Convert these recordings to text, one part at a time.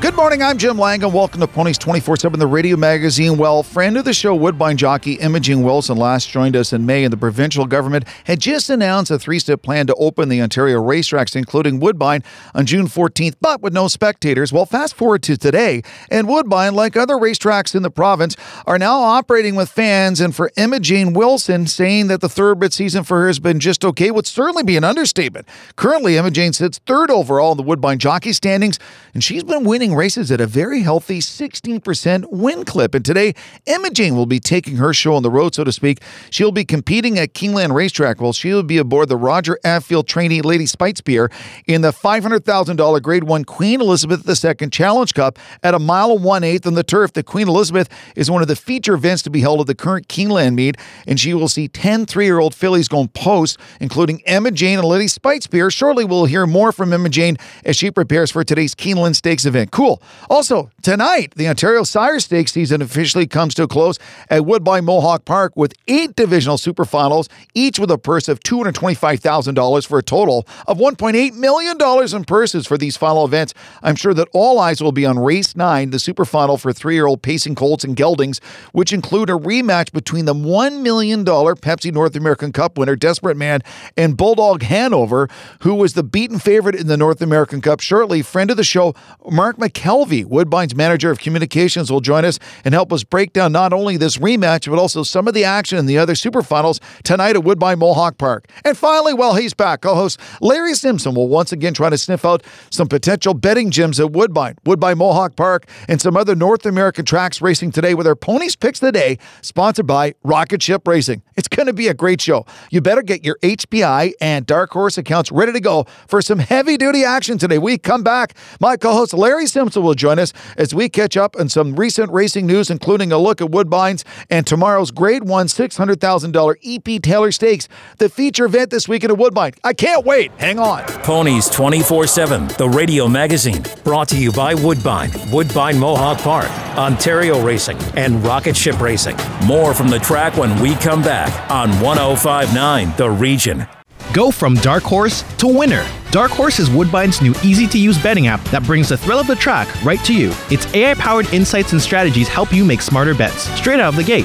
Good morning, I'm Jim Lang, and welcome to Ponies 24 7, the radio magazine. Well, friend of the show, Woodbine jockey Emma-Jayne Wilson, last joined us in May, and the provincial government had just announced a three step plan to open the Ontario racetracks, including Woodbine, on June 14th, but with no spectators. Well, fast forward to today, and Woodbine, like other racetracks in the province, are now operating with fans. And for Emma-Jayne Wilson, saying that the thoroughbred season for her has been just okay would certainly be an understatement. Currently, Emma-Jayne sits third overall in the Woodbine jockey standings, and she's been winning races at a very healthy 16% win clip. And today, Emma-Jayne will be taking her show on the road, so to speak. She'll be competing at Keeneland Racetrack while she'll be aboard the Roger Attfield trainee Lady Speightspeare in the $500,000 Grade 1 Queen Elizabeth II Challenge Cup at a mile and one eighth on the turf. The Queen Elizabeth is one of the feature events to be held at the current Keeneland meet, and she will see 10 three year old fillies going post, including Emma-Jayne and Lady Speightspeare. Shortly, we'll hear more from Emma-Jayne as she prepares for today's Keeneland Stakes event. Cool. Also, tonight, the Ontario Sire Stakes season officially comes to a close at Woodbine Mohawk Park with eight divisional super finals, each with a purse of $225,000 for a total of $1.8 million in purses for these final events. I'm sure that all eyes will be on Race 9, the super final for three year old Pacing Colts and Geldings, which include a rematch between the $1 million Pepsi North American Cup winner, Desperate Man, and Bulldog Hanover, who was the beaten favorite in the North American Cup. Shortly, friend of the show, Mark McKelvey, Woodbine's manager of communications, will join us and help us break down not only this rematch, but also some of the action in the other super finals tonight at Woodbine Mohawk Park. And finally, while he's back, co host Larry Simpson will once again try to sniff out some potential betting gyms at Woodbine, Woodbine Mohawk Park, and some other North American tracks racing today with our Ponies Picks of the Day, sponsored by Rocket Ship Racing. It's going to be a great show. You better get your HPI and Dark Horse accounts ready to go for some heavy duty action today. We come back. My co host Larry Simpson will join us as we catch up on some recent racing news, including a look at Woodbines and tomorrow's Grade 1 $600,000 EP Taylor Stakes, the feature event this weekend at Woodbine. I can't wait. Hang on. Ponies 24 7, the radio magazine, brought to you by Woodbine, Woodbine Mohawk Park, Ontario Racing, and Rocket Ship Racing. More from the track when we come back on 1059 The Region. Go from dark horse to winner. Dark Horse is Woodbine's new easy to use betting app that brings the thrill of the track right to you. Its AI powered insights and strategies help you make smarter bets straight out of the gate.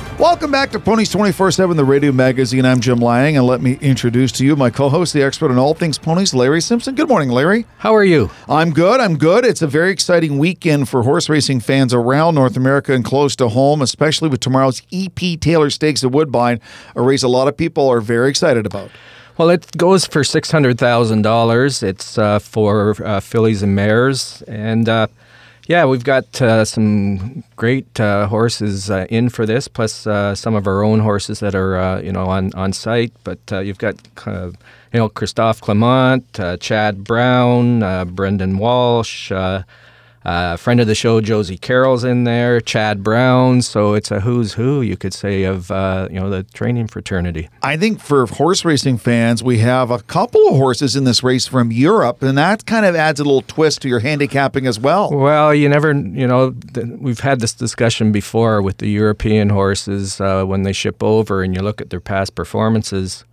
Welcome back to Ponies 24 7, the radio magazine. I'm Jim Lang, and let me introduce to you my co host, the expert on all things ponies, Larry Simpson. Good morning, Larry. How are you? I'm good. I'm good. It's a very exciting weekend for horse racing fans around North America and close to home, especially with tomorrow's EP Taylor Stakes at Woodbine, a race a lot of people are very excited about. Well, it goes for six hundred thousand dollars. It's uh, for uh, fillies and mares, and uh, Yeah, we've got uh, some great uh, horses uh, in for this, plus uh, some of our own horses that are uh, you know on on site. But uh, you've got you know Christophe Clement, Chad Brown, Brendan Walsh. Uh, friend of the show, Josie Carroll's in there, Chad Brown. So it's a who's who, you could say, of uh, you know the training fraternity. I think for horse racing fans, we have a couple of horses in this race from Europe, and that kind of adds a little twist to your handicapping as well. Well, you never, you know, th- we've had this discussion before with the European horses uh, when they ship over, and you look at their past performances,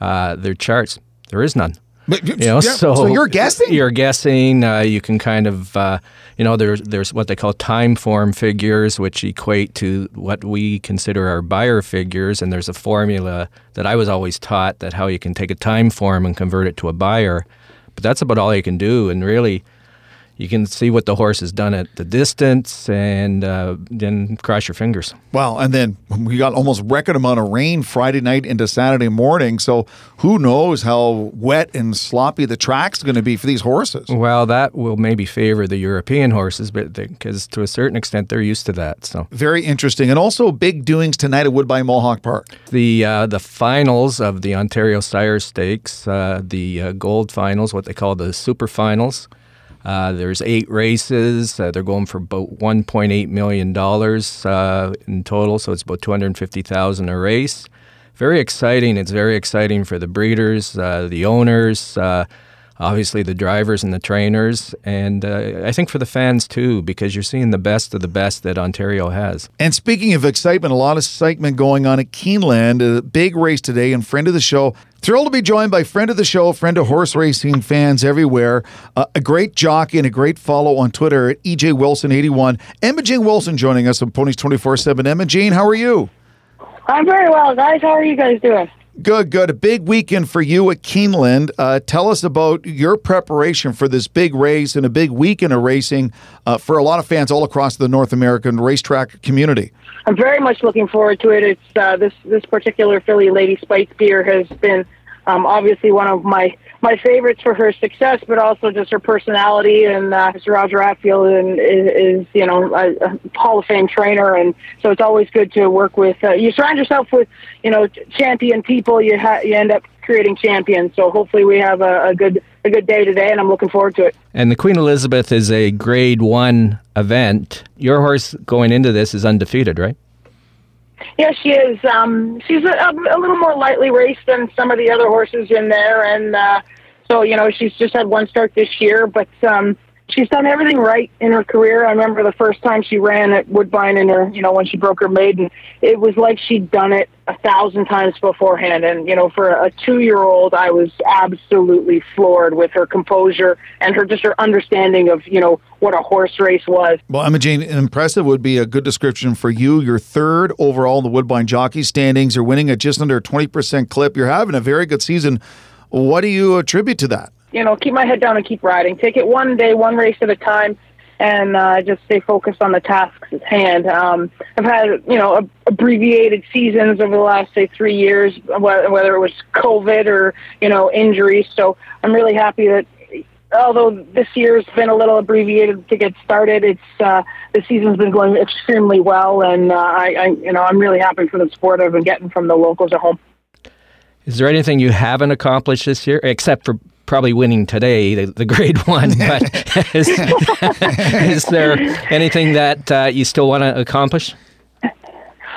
uh, their charts. There is none. But you know, yeah, so, so, you're guessing. You're guessing. Uh, you can kind of, uh, you know, there's there's what they call time form figures, which equate to what we consider our Beyer figures, and there's a formula that I was always taught that how you can take a time form and convert it to a Beyer, but that's about all you can do, and really you can see what the horse has done at the distance and uh, then cross your fingers. Well, and then we got almost record amount of rain Friday night into Saturday morning. So who knows how wet and sloppy the track's going to be for these horses? Well, that will maybe favor the European horses, but because to a certain extent they're used to that. So very interesting, and also big doings tonight at Woodbine Mohawk Park. The uh, the finals of the Ontario Sire Stakes, uh, the uh, gold finals, what they call the super finals. Uh, there's eight races. Uh, they're going for about 1.8 million dollars uh, in total, so it's about 250,000 a race. Very exciting. It's very exciting for the breeders, uh, the owners, uh, obviously the drivers and the trainers, and uh, I think for the fans too, because you're seeing the best of the best that Ontario has. And speaking of excitement, a lot of excitement going on at Keeneland. A big race today, and friend of the show, Thrilled to be joined by friend of the show, friend of horse racing fans everywhere, uh, a great jockey and a great follow on Twitter at EJ Wilson81. Emma-Jayne Wilson joining us on Ponies 24 7. Emma-Jayne, how are you? I'm very well, guys. How are you guys doing? Good, good. A big weekend for you at Keeneland. Uh, tell us about your preparation for this big race and a big weekend of racing uh, for a lot of fans all across the North American racetrack community. I'm very much looking forward to it. It's uh, this this particular filly, Lady Speightspeare, has been um, obviously one of my my favorites for her success, but also just her personality. And uh, Mr. Roger Attfield and is, is you know a, a Hall of Fame trainer, and so it's always good to work with. Uh, you surround yourself with you know champion people. You ha- you end up creating champions. So hopefully we have a, a good a good day today, and I'm looking forward to it. And the Queen Elizabeth is a Grade One event. Your horse going into this is undefeated, right? Yeah, she is. Um, she's a, a little more lightly raced than some of the other horses in there, and uh, so you know she's just had one start this year, but um, she's done everything right in her career. I remember the first time she ran at Woodbine in her, you know, when she broke her maiden, it was like she'd done it a thousand times beforehand. And, you know, for a two year old, I was absolutely floored with her composure and her just her understanding of, you know, what a horse race was. Well, Emma-Jayne, impressive would be a good description for you. You're third overall in the Woodbine jockey standings. You're winning at just under a 20% clip. You're having a very good season. What do you attribute to that? You know, keep my head down and keep riding. Take it one day, one race at a time, and uh, just stay focused on the tasks at hand. Um, I've had, you know, abbreviated seasons over the last, say, three years, whether it was COVID or, you know, injuries. So I'm really happy that although this year's been a little abbreviated to get started, it's uh, the season's been going extremely well, and uh, I, I, you know, I'm really happy for the support I've been getting from the locals at home. Is there anything you haven't accomplished this year, except for probably winning today, the, the grade one. But is, is, there anything that uh, you still want to accomplish?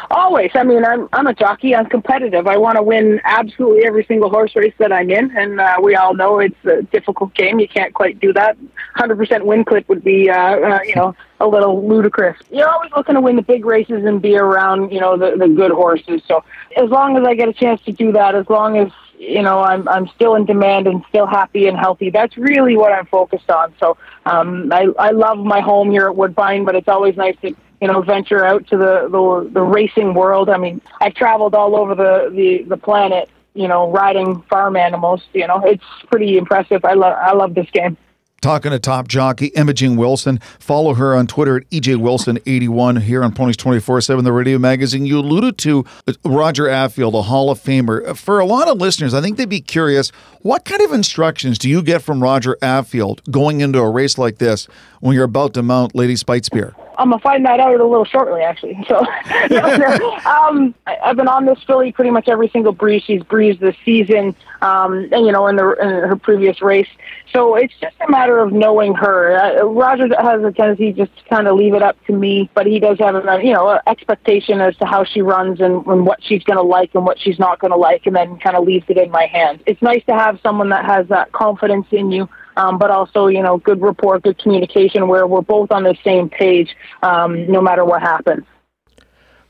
Always. I mean, I'm I'm a jockey. I'm competitive. I want to win absolutely every single horse race that I'm in, and uh, we all know it's a difficult game. You can't quite do that. 100% win clip would be, uh, uh, you know, a little ludicrous. You're always looking to win the big races and be around, you know, the the good horses. So as long as I get a chance to do that, as long as you know I'm I'm still in demand and still happy and healthy. That's really what I'm focused on. So um, I I love my home here at Woodbine, but it's always nice to you know venture out to the the, the racing world. I mean, I've traveled all over the the the planet. You know, riding farm animals. You know, it's pretty impressive. I love I love this game. Talking to top jockey Emma-Jayne Wilson. Follow her on Twitter at EJ Wilson81 here on Ponies 24 7, the radio magazine. You alluded to Roger Attfield, a Hall of Famer. For a lot of listeners, I think they'd be curious what kind of instructions do you get from Roger Attfield going into a race like this when you're about to mount Lady Speightspeare? I'm gonna find that out a little shortly, actually. So, um, I, I've been on this filly pretty much every single breeze she's breezed this season, um, and you know, in the in her previous race. So it's just a matter of knowing her. Uh, Roger has a tendency just to kind of leave it up to me, but he does have a you know expectation as to how she runs and, and what she's going to like and what she's not going to like, and then kind of leaves it in my hands. It's nice to have someone that has that confidence in you um, but also, you know, good rapport, good communication where we're both on the same page um, no matter what happens.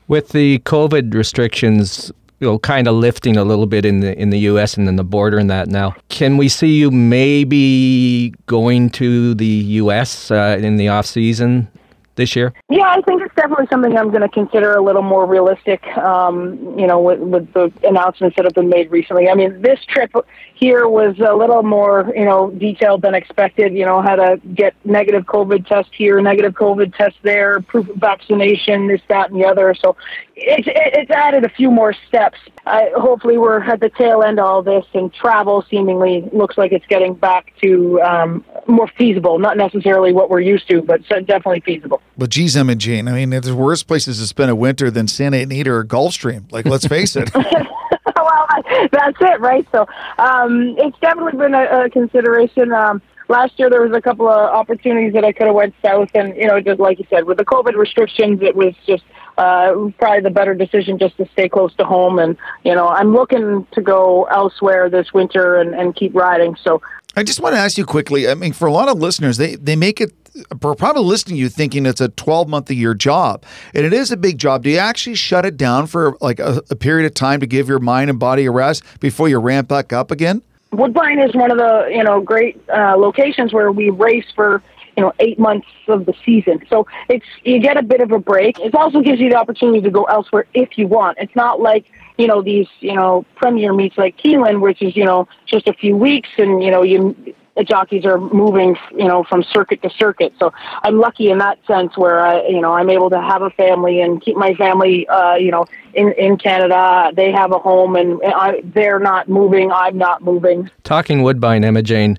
With the COVID restrictions, you know, kind of lifting a little bit in the in the U.S. and then the border and that now. Can we see you maybe going to the U.S. Uh, in the off season this year? Yeah, I think it's definitely something I'm going to consider a little more realistic. Um, you know, with, with the announcements that have been made recently. I mean, this trip here was a little more, you know, detailed than expected. You know, how to get negative COVID test here, negative COVID test there, proof of vaccination, this, that, and the other. So it's it's added a few more steps. Uh, hopefully, we're at the tail end of all this, and travel seemingly looks like it's getting back to um, more feasible. Not necessarily what we're used to, but definitely feasible. But geez, Emma-Jayne, I mean, there's worse places to spend a winter than Santa Anita or Gulfstream. Like, let's face it. well, that's it, right? So um, it's definitely been a, a consideration. Um, last year there was a couple of opportunities that I could have went south, and you know, just like you said, with the COVID restrictions, it was just uh, probably the better decision just to stay close to home. And you know, I'm looking to go elsewhere this winter and, and keep riding. So I just want to ask you quickly. I mean, for a lot of listeners, they they make it probably listening to you thinking it's a 12 month a year job. And it is a big job. Do you actually shut it down for like a, a period of time to give your mind and body a rest before you ramp back up again? Woodbine is one of the you know great uh, locations where we race for you know eight months of the season. So it's you get a bit of a break. It also gives you the opportunity to go elsewhere if you want. It's not like you know these you know premier meets like Keeneland, which is you know just a few weeks, and you know you the jockeys are moving, you know, from circuit to circuit. So I'm lucky in that sense where I, you know, I'm able to have a family and keep my family, uh, you know, in in Canada. They have a home, and I, they're not moving. I'm not moving. Talking Woodbine, Emma-Jayne,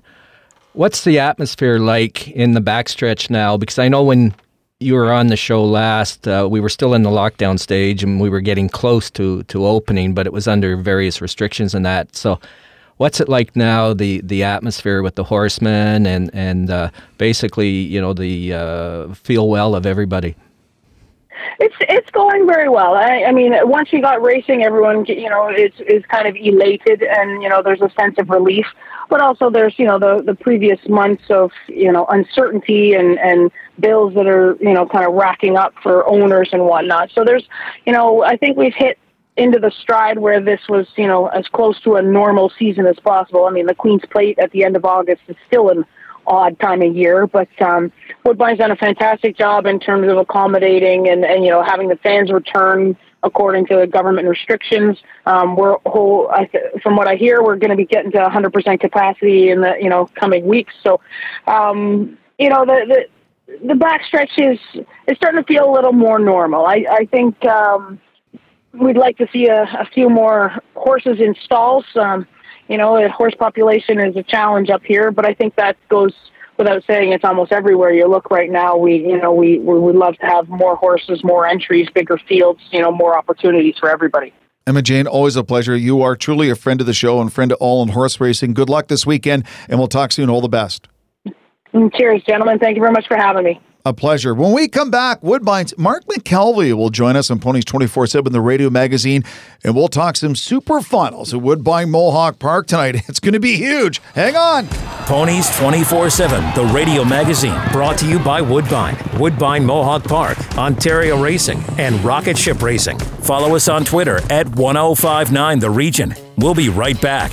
what's the atmosphere like in the backstretch now? Because I know when you were on the show last, uh, we were still in the lockdown stage, and we were getting close to to opening, but it was under various restrictions and that. So what's it like now? The the atmosphere with the horsemen and and uh, basically, you know, the uh, feel well of everybody. It's it's going very well. I, I mean, once you got racing, everyone you know is is kind of elated, and you know there's a sense of relief. But also there's you know the the previous months of you know uncertainty and and bills that are you know kind of racking up for owners and whatnot. So there's you know I think we've hit into the stride where this was, you know, as close to a normal season as possible. I mean, the Queen's Plate at the end of August is still an odd time of year, but um, Woodbine's done a fantastic job in terms of accommodating and, and you know having the fans return according to the government restrictions. Um, we're whole, I from what I hear, we're going to be getting to 100% capacity in the you know coming weeks. So, um, you know, the the the backstretch is is starting to feel a little more normal. I I think. Um, we'd like to see a, a few more horses in stalls. Um, you know, a horse population is a challenge up here, but I think that goes without saying. It's almost everywhere you look right now. We, you know, we we would love to have more horses, more entries, bigger fields. You know, more opportunities for everybody. Emma-Jayne, always a pleasure. You are truly a friend of the show and friend to all in horse racing. Good luck this weekend, and we'll talk soon. All the best. Cheers, gentlemen. Thank you very much for having me. A pleasure. When we come back, Woodbine's Mark McKelvey will join us on Ponies 24 7, the radio magazine, and we'll talk some super finals at Woodbine Mohawk Park tonight. It's going to be huge. Hang on. Ponies 24 7, the radio magazine, brought to you by Woodbine, Woodbine Mohawk Park, Ontario Racing, and Rocket Ship Racing. Follow us on Twitter at 1059 The Region. We'll be right back.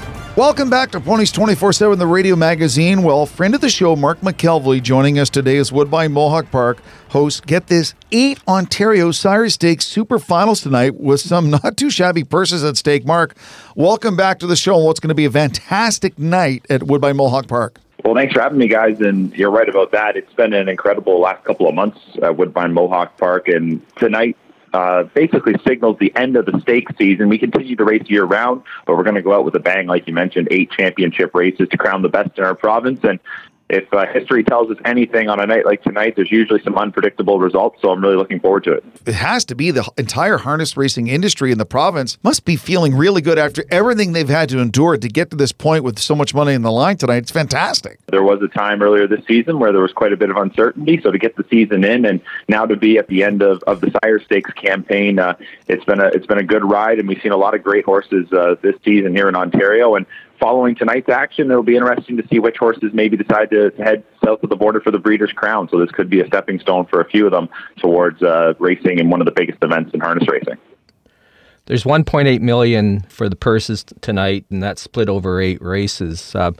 Welcome back to Ponies 24 7, the radio magazine. Well, friend of the show, Mark McKelvey, joining us today as Woodbine Mohawk Park host. Get this eight Ontario Sire Stakes Super Finals tonight with some not too shabby purses at stake. Mark, welcome back to the show. What's going to be a fantastic night at Woodbine Mohawk Park. Well, thanks for having me, guys. And you're right about that. It's been an incredible last couple of months at Woodbine Mohawk Park. And tonight, uh, basically signals the end of the stakes season. We continue to race year round, but we're going to go out with a bang, like you mentioned, eight championship races to crown the best in our province. And if uh, history tells us anything on a night like tonight, there's usually some unpredictable results. So I'm really looking forward to it. It has to be the entire harness racing industry in the province must be feeling really good after everything they've had to endure to get to this point with so much money in the line tonight. It's fantastic. There was a time earlier this season where there was quite a bit of uncertainty. So to get the season in and now to be at the end of, of the Sire Stakes campaign, uh, it's been a it's been a good ride, and we've seen a lot of great horses uh, this season here in Ontario. And following tonight's action, it'll be interesting to see which horses maybe decide to, to head south of the border for the Breeders' Crown. So this could be a stepping stone for a few of them towards uh, racing in one of the biggest events in harness racing. There's 1.8 million for the purses tonight, and that's split over eight races. Uh,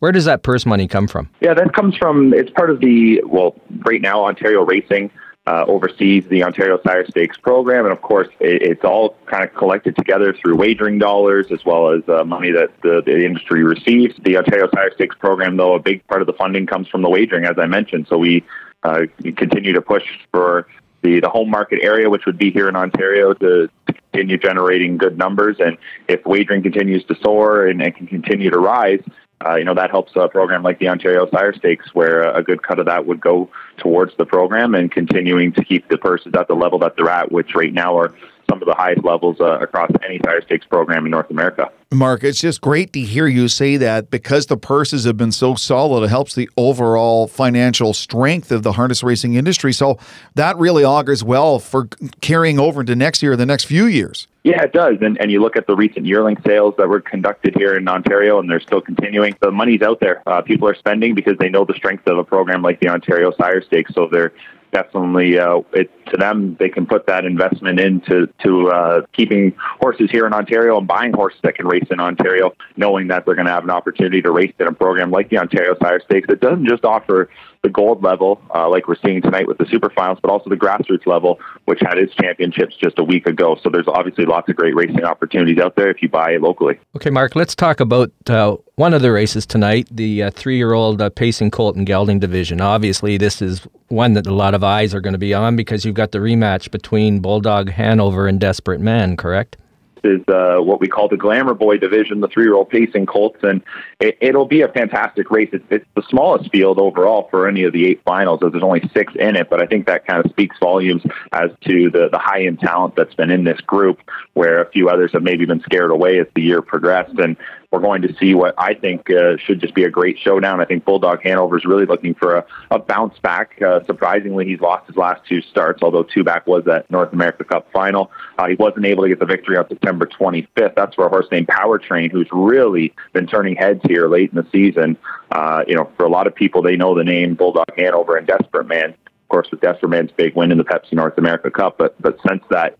where does that purse money come from? Yeah, that comes from. It's part of the well, right now Ontario Racing uh, oversees the Ontario Sire Stakes program, and of course, it, it's all kind of collected together through wagering dollars as well as uh, money that the, the, industry receives. The Ontario Sire Stakes program, though, a big part of the funding comes from the wagering, as I mentioned. So we, uh, continue to push for the, the home market area, which would be here in Ontario, to, to continue generating good numbers. And if wagering continues to soar and, and can continue to rise, uh, you know that helps a program like the Ontario Sire Stakes, where a good cut of that would go towards the program and continuing to keep the purses at the level that they're at, which right now are some of the highest levels uh, across any Sire Stakes program in North America. Mark, it's just great to hear you say that because the purses have been so solid, it helps the overall financial strength of the harness racing industry. So that really augurs well for carrying over into next year, the next few years. Yeah, it does. And, and you look at the recent yearling sales that were conducted here in Ontario, and they're still continuing. The money's out there. Uh, people are spending because they know the strength of a program like the Ontario Sire Stakes. So they're definitely uh, it, to them they can put that investment into to uh, keeping horses here in Ontario and buying horses that can race in Ontario, knowing that they're going to have an opportunity to race in a program like the Ontario Sire Stakes. that doesn't just offer the gold level, uh, like we're seeing tonight with the super finals, but also the grassroots level, which had its championships just a week ago. So there's obviously lots of great racing opportunities out there if you buy locally. Okay, Mark, let's talk about uh, one of the races tonight, the uh, three-year-old uh, pacing colt and gelding division. Obviously, this is one that a lot of eyes are going to be on because you've got the rematch between Bulldog Hanover and Desperate Man, correct? Is uh, what we call the Glamour Boy division, the three-year-old pacing colts, and it, will be a fantastic race. It's, it's, the smallest field overall for any of the eight finals, as there's only six in it. But I think that kind of speaks volumes as to the the high-end talent that's been in this group, where a few others have maybe been scared away as the year progressed. And we're going to see what I think uh, should just be a great showdown. I think Bulldog Hanover is really looking for a, a bounce back. Uh, surprisingly, he's lost his last two starts, although two back was that North America Cup final. Uh, he wasn't able to get the victory on September 25th. That's for a horse named Powertrain, who's really been turning heads here late in the season. Uh, you know, for a lot of people, they know the name Bulldog Hanover and Desperate Man. Of course, with Desperate Man's big win in the Pepsi North America Cup, but but since that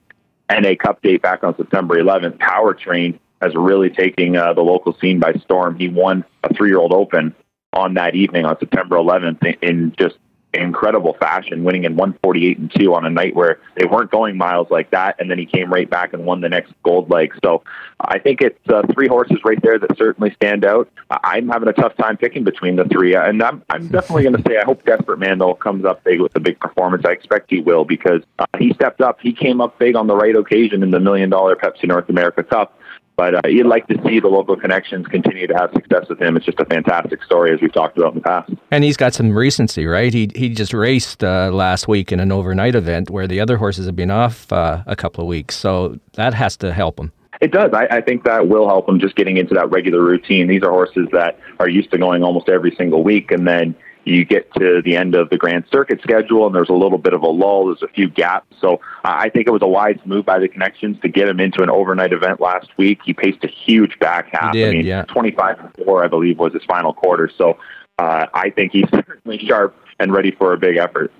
NA Cup date back on September 11th, Powertrain has really taken uh, the local scene by storm. He won a three-year-old Open on that evening on September 11th in just incredible fashion, winning in 148 and two on a night where they weren't going miles like that, and then he came right back and won the next gold leg. So I think it's uh, three horses right there that certainly stand out. I'm having a tough time picking between the three, and I'm I'm definitely going to say I hope Desperate Man though comes up big with a big performance. I expect he will because uh, he stepped up. He came up big on the right occasion in the Million Dollar Pepsi North America Cup. But uh, you'd like to see the local connections continue to have success with him. It's just a fantastic story, as we've talked about in the past. And he's got some recency, right? He he just raced uh, last week in an overnight event where the other horses have been off uh, a couple of weeks, so that has to help him. It does. I, I think that will help him just getting into that regular routine. These are horses that are used to going almost every single week, and then you get to the end of the Grand Circuit schedule, and there's a little bit of a lull. There's a few gaps. So I think it was a wise move by the connections to get him into an overnight event last week. He paced a huge back half. Did, I mean, yeah. 25 and 4, I believe, was his final quarter. So uh, I think he's certainly sharp and ready for a big effort.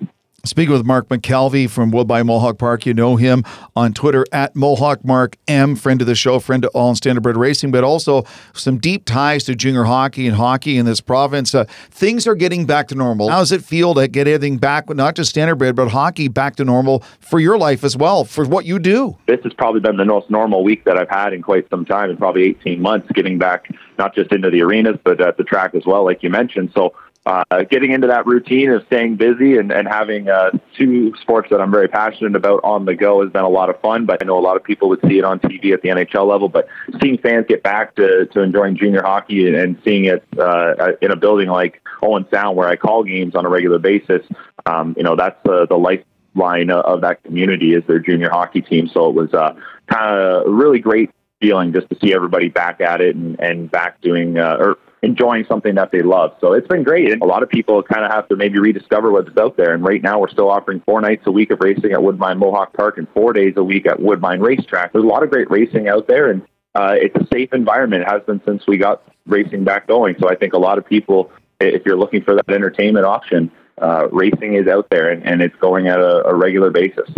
Speaking with Mark McKelvey from Woodbine Mohawk Park, you know him on Twitter at Mohawk Mark M, friend of the show, friend to all in standardbred racing, but also some deep ties to junior hockey and hockey in this province. Uh, things are getting back to normal. How does it feel to get everything back, not just standardbred, but hockey back to normal for your life as well, for what you do? This has probably been the most normal week that I've had in quite some time, in probably 18 months, getting back not just into the arenas, but at the track as well, like you mentioned. So uh, getting into that routine of staying busy and, and having uh, two sports that I'm very passionate about on the go has been a lot of fun. But I know a lot of people would see it on TV at the NHL level. But seeing fans get back to, to enjoying junior hockey and, and seeing it uh, in a building like Owen Sound, where I call games on a regular basis, um, you know, that's uh, the lifeline of that community is their junior hockey team. So it was uh, kind of really great feeling just to see everybody back at it and, and back doing uh, or enjoying something that they love. So it's been great. And a lot of people kind of have to maybe rediscover what's out there. And right now we're still offering four nights a week of racing at Woodbine Mohawk Park and four days a week at Woodbine Racetrack. There's a lot of great racing out there and uh, it's a safe environment. It has been since we got racing back going. So I think a lot of people, if you're looking for that entertainment option, uh, racing is out there and, and it's going at a, a regular basis.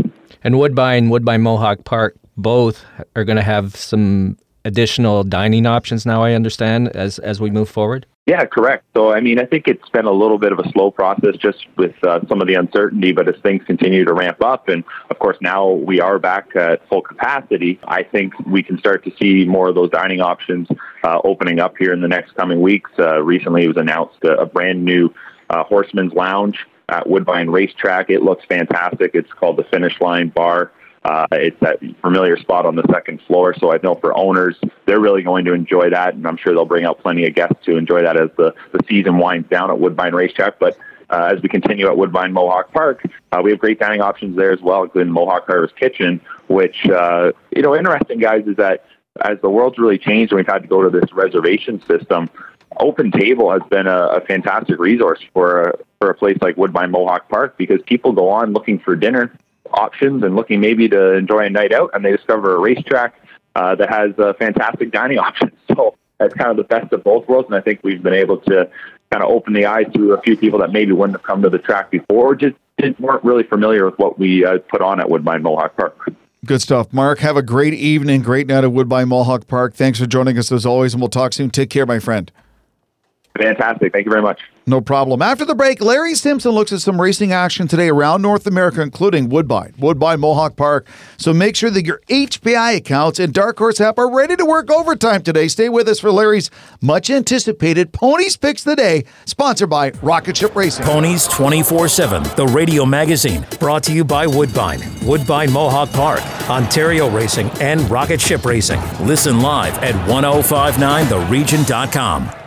And Woodbine, Woodbine Mohawk Park, both are going to have some additional dining options now I understand as as we move forward? Yeah, correct. So, I mean, I think it's been a little bit of a slow process just with uh, some of the uncertainty, but as things continue to ramp up, and of course, now we are back at full capacity, I think we can start to see more of those dining options uh, opening up here in the next coming weeks. Uh, recently, it was announced a, a brand new uh, Horseman's Lounge at Woodbine Racetrack. It looks fantastic. It's called the Finish Line Bar. Uh, it's that familiar spot on the second floor. So I know for owners, they're really going to enjoy that, and I'm sure they'll bring out plenty of guests to enjoy that as the, the season winds down at Woodbine Racetrack. But uh, as we continue at Woodbine Mohawk Park, uh, we have great dining options there as well, including Mohawk Carver's Kitchen, which, uh, you know, interesting, guys, is that as the world's really changed and we've had to go to this reservation system, Open Table has been a, a fantastic resource for a, for a place like Woodbine Mohawk Park because people go on looking for dinner options and looking maybe to enjoy a night out, and they discover a racetrack uh, that has uh, fantastic dining options. So it's kind of the best of both worlds, and I think we've been able to kind of open the eyes to a few people that maybe wouldn't have come to the track before, or just weren't really familiar with what we uh, put on at Woodbine Mohawk Park. Good stuff. Mark, have a great evening, great night at Woodbine Mohawk Park. Thanks for joining us as always, and we'll talk soon. Take care, my friend. Fantastic. Thank you very much. No problem. After the break, Larry Simpson looks at some racing action today around North America, including Woodbine, Woodbine Mohawk Park. So make sure that your HPI accounts and Dark Horse app are ready to work overtime today. Stay with us for Larry's much anticipated Ponies Picks the Day, sponsored by Rocket Ship Racing. Ponies 24 7, the radio magazine, brought to you by Woodbine, Woodbine Mohawk Park, Ontario Racing, and Rocket Ship Racing. Listen live at 1059theregion.com.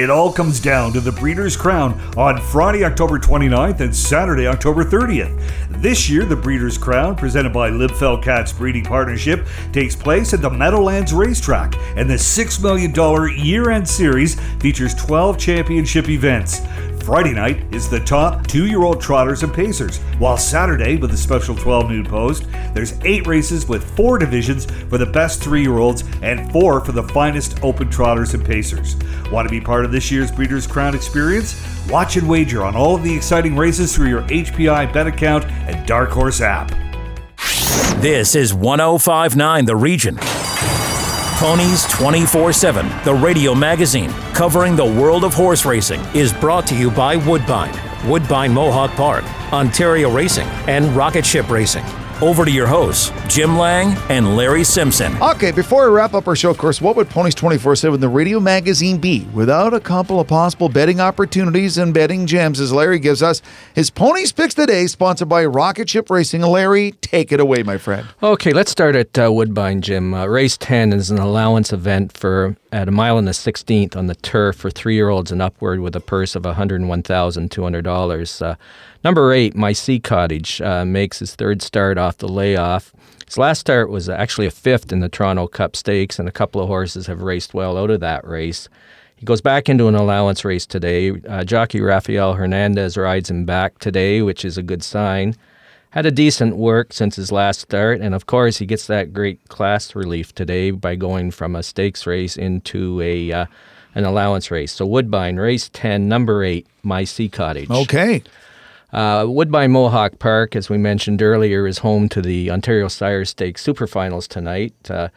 It all comes down to the Breeders' Crown on Friday, October 29th and Saturday, October 30th. This year, the Breeders' Crown, presented by Libfeld-Katz Breeding Partnership, takes place at the Meadowlands Racetrack, and the $6 million year end series features 12 championship events. Friday night is the top two year old trotters and pacers, while Saturday, with a special 12 noon post, there's eight races with four divisions for the best three year olds and four for the finest open trotters and pacers. Want to be part of this year's Breeders' Crown experience? Watch and wager on all of the exciting races through your HPI bet account and Dark Horse app. This is 1059 The Region. Ponies 24 7, the radio magazine covering the world of horse racing, is brought to you by Woodbine, Woodbine Mohawk Park, Ontario Racing, and Rocket Ship Racing. Over to your hosts, Jim Lang and Larry Simpson. Okay, before we wrap up our show, of course, what would Ponies 24 7, the radio magazine, be without a couple of possible betting opportunities and betting gems as Larry gives us his Ponies Picks today, sponsored by Rocket Ship Racing. Larry, take it away, my friend. Okay, let's start at uh, Woodbine, Jim. Uh, race 10 is an allowance event for at a mile and the 16th on the turf for three year olds and upward with a purse of $101,200. Uh, number eight, My Sea Cottage, uh, makes his third start off the layoff. His last start was actually a fifth in the Toronto Cup Stakes, and a couple of horses have raced well out of that race. He goes back into an allowance race today. Uh, jockey Rafael Hernandez rides him back today, which is a good sign. Had a decent work since his last start, and of course, he gets that great class relief today by going from a stakes race into a uh, an allowance race. So Woodbine, race 10, number 8, My Sea Cottage. Okay. Uh, Woodbine Mohawk Park, as we mentioned earlier, is home to the Ontario Sire Stakes Superfinals tonight. Uh,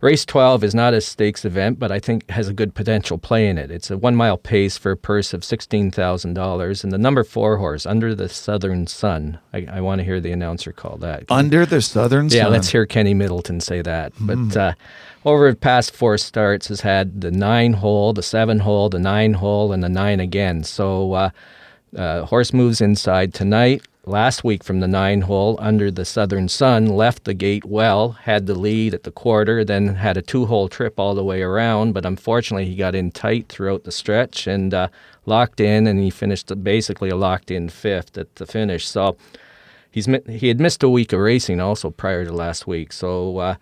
race 12 is not a stakes event, but I think has a good potential play in it. It's a one mile pace for a purse of $16,000. And the number four horse, Under the Southern Sun, I, I want to hear the announcer call that. Under the Southern yeah, Sun. Yeah, let's hear Kenny Middleton say that. But uh, over the past four starts, has had the nine hole, the seven hole, the nine hole, and the nine again. So uh, horse moves inside tonight. Last week from the nine hole under the Southern Sun, left the gate well, had the lead at the quarter, then had a two hole trip all the way around. But unfortunately, he got in tight throughout the stretch and uh, locked in, and he finished basically a locked in fifth at the finish. So he's he had missed a week of racing also prior to last week. So uh,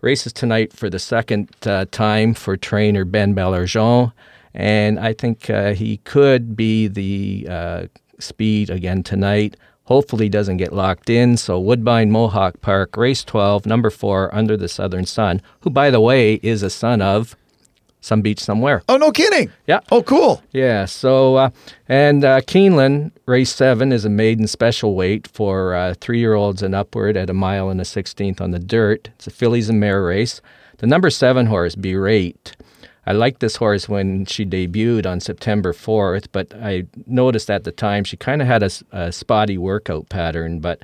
races tonight for the second uh, time for trainer Ben Baillargeon, and I think uh, he could be the uh, speed again tonight. Hopefully, doesn't get locked in. So Woodbine Mohawk Park, race 12, number four, Under the Southern Sun, who, by the way, is a son of Somebeachsomewhere. Oh, no kidding. Yeah. Oh, cool. Yeah. So, uh, and uh, Keeneland, race seven, is a maiden special weight for uh, three year olds and upward at a mile and a 16th on the dirt. It's a fillies and mare race. The number seven horse, Berate. I liked this horse when she debuted on September 4th, but I noticed at the time she kind of had a spotty workout pattern, but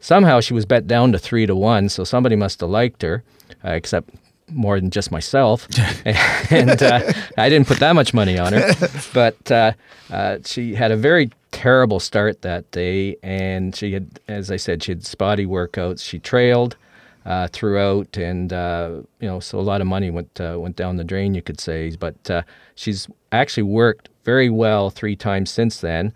somehow she was bet down to three to one, so somebody must have liked her, uh, except more than just myself. and uh, I didn't put that much money on her. But uh, uh, she had a very terrible start that day, and she had, as I said, she had spotty workouts. She trailed uh, throughout, and uh, you know, so a lot of money went uh, went down the drain, you could say. But uh, she's actually worked very well three times since then.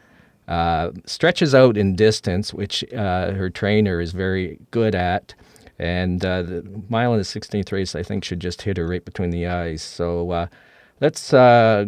Uh, stretches out in distance, which uh, her trainer is very good at, And the mile in the 16th race, I think, should just hit her right between the eyes. So let's, uh,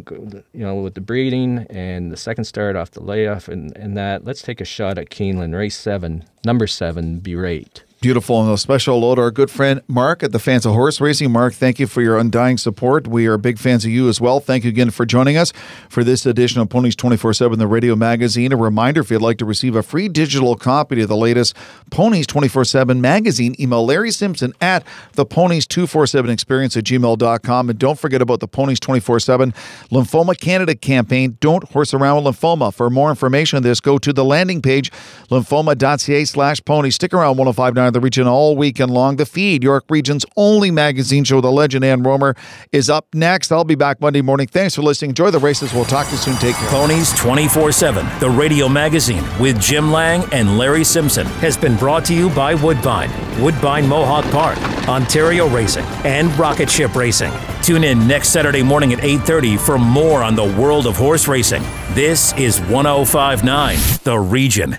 you know, with the breeding and the second start off the layoff and, and that, let's take a shot at Keeneland, race seven, number seven, Berate. Beautiful. And a special hello to our good friend Mark at the Fans of Horse Racing. Mark, thank you for your undying support. We are big fans of you as well. Thank you again for joining us for this edition of Ponies 24 7, the radio magazine. A reminder if you'd like to receive a free digital copy of the latest Ponies 24 7 magazine, email Larry Simpson at the Ponies 247 experience at gmail.com. And don't forget about the Ponies 24 7 Lymphoma Canada campaign. Don't horse around with lymphoma. For more information on this, go to the landing page, lymphoma.ca slash pony. Stick around 1059 the region all weekend long. The Feed, York Region's only magazine show, The Legend and Romer, is up next. I'll be back Monday morning. Thanks for listening. Enjoy the races. We'll talk to you soon. Take care. Ponies 24 7, the radio magazine with Jim Lang and Larry Simpson, has been brought to you by Woodbine, Woodbine Mohawk Park, Ontario Racing, and Rocket Ship Racing. Tune in next Saturday morning at 8:30 for more on the world of horse racing. This is 1059 The Region.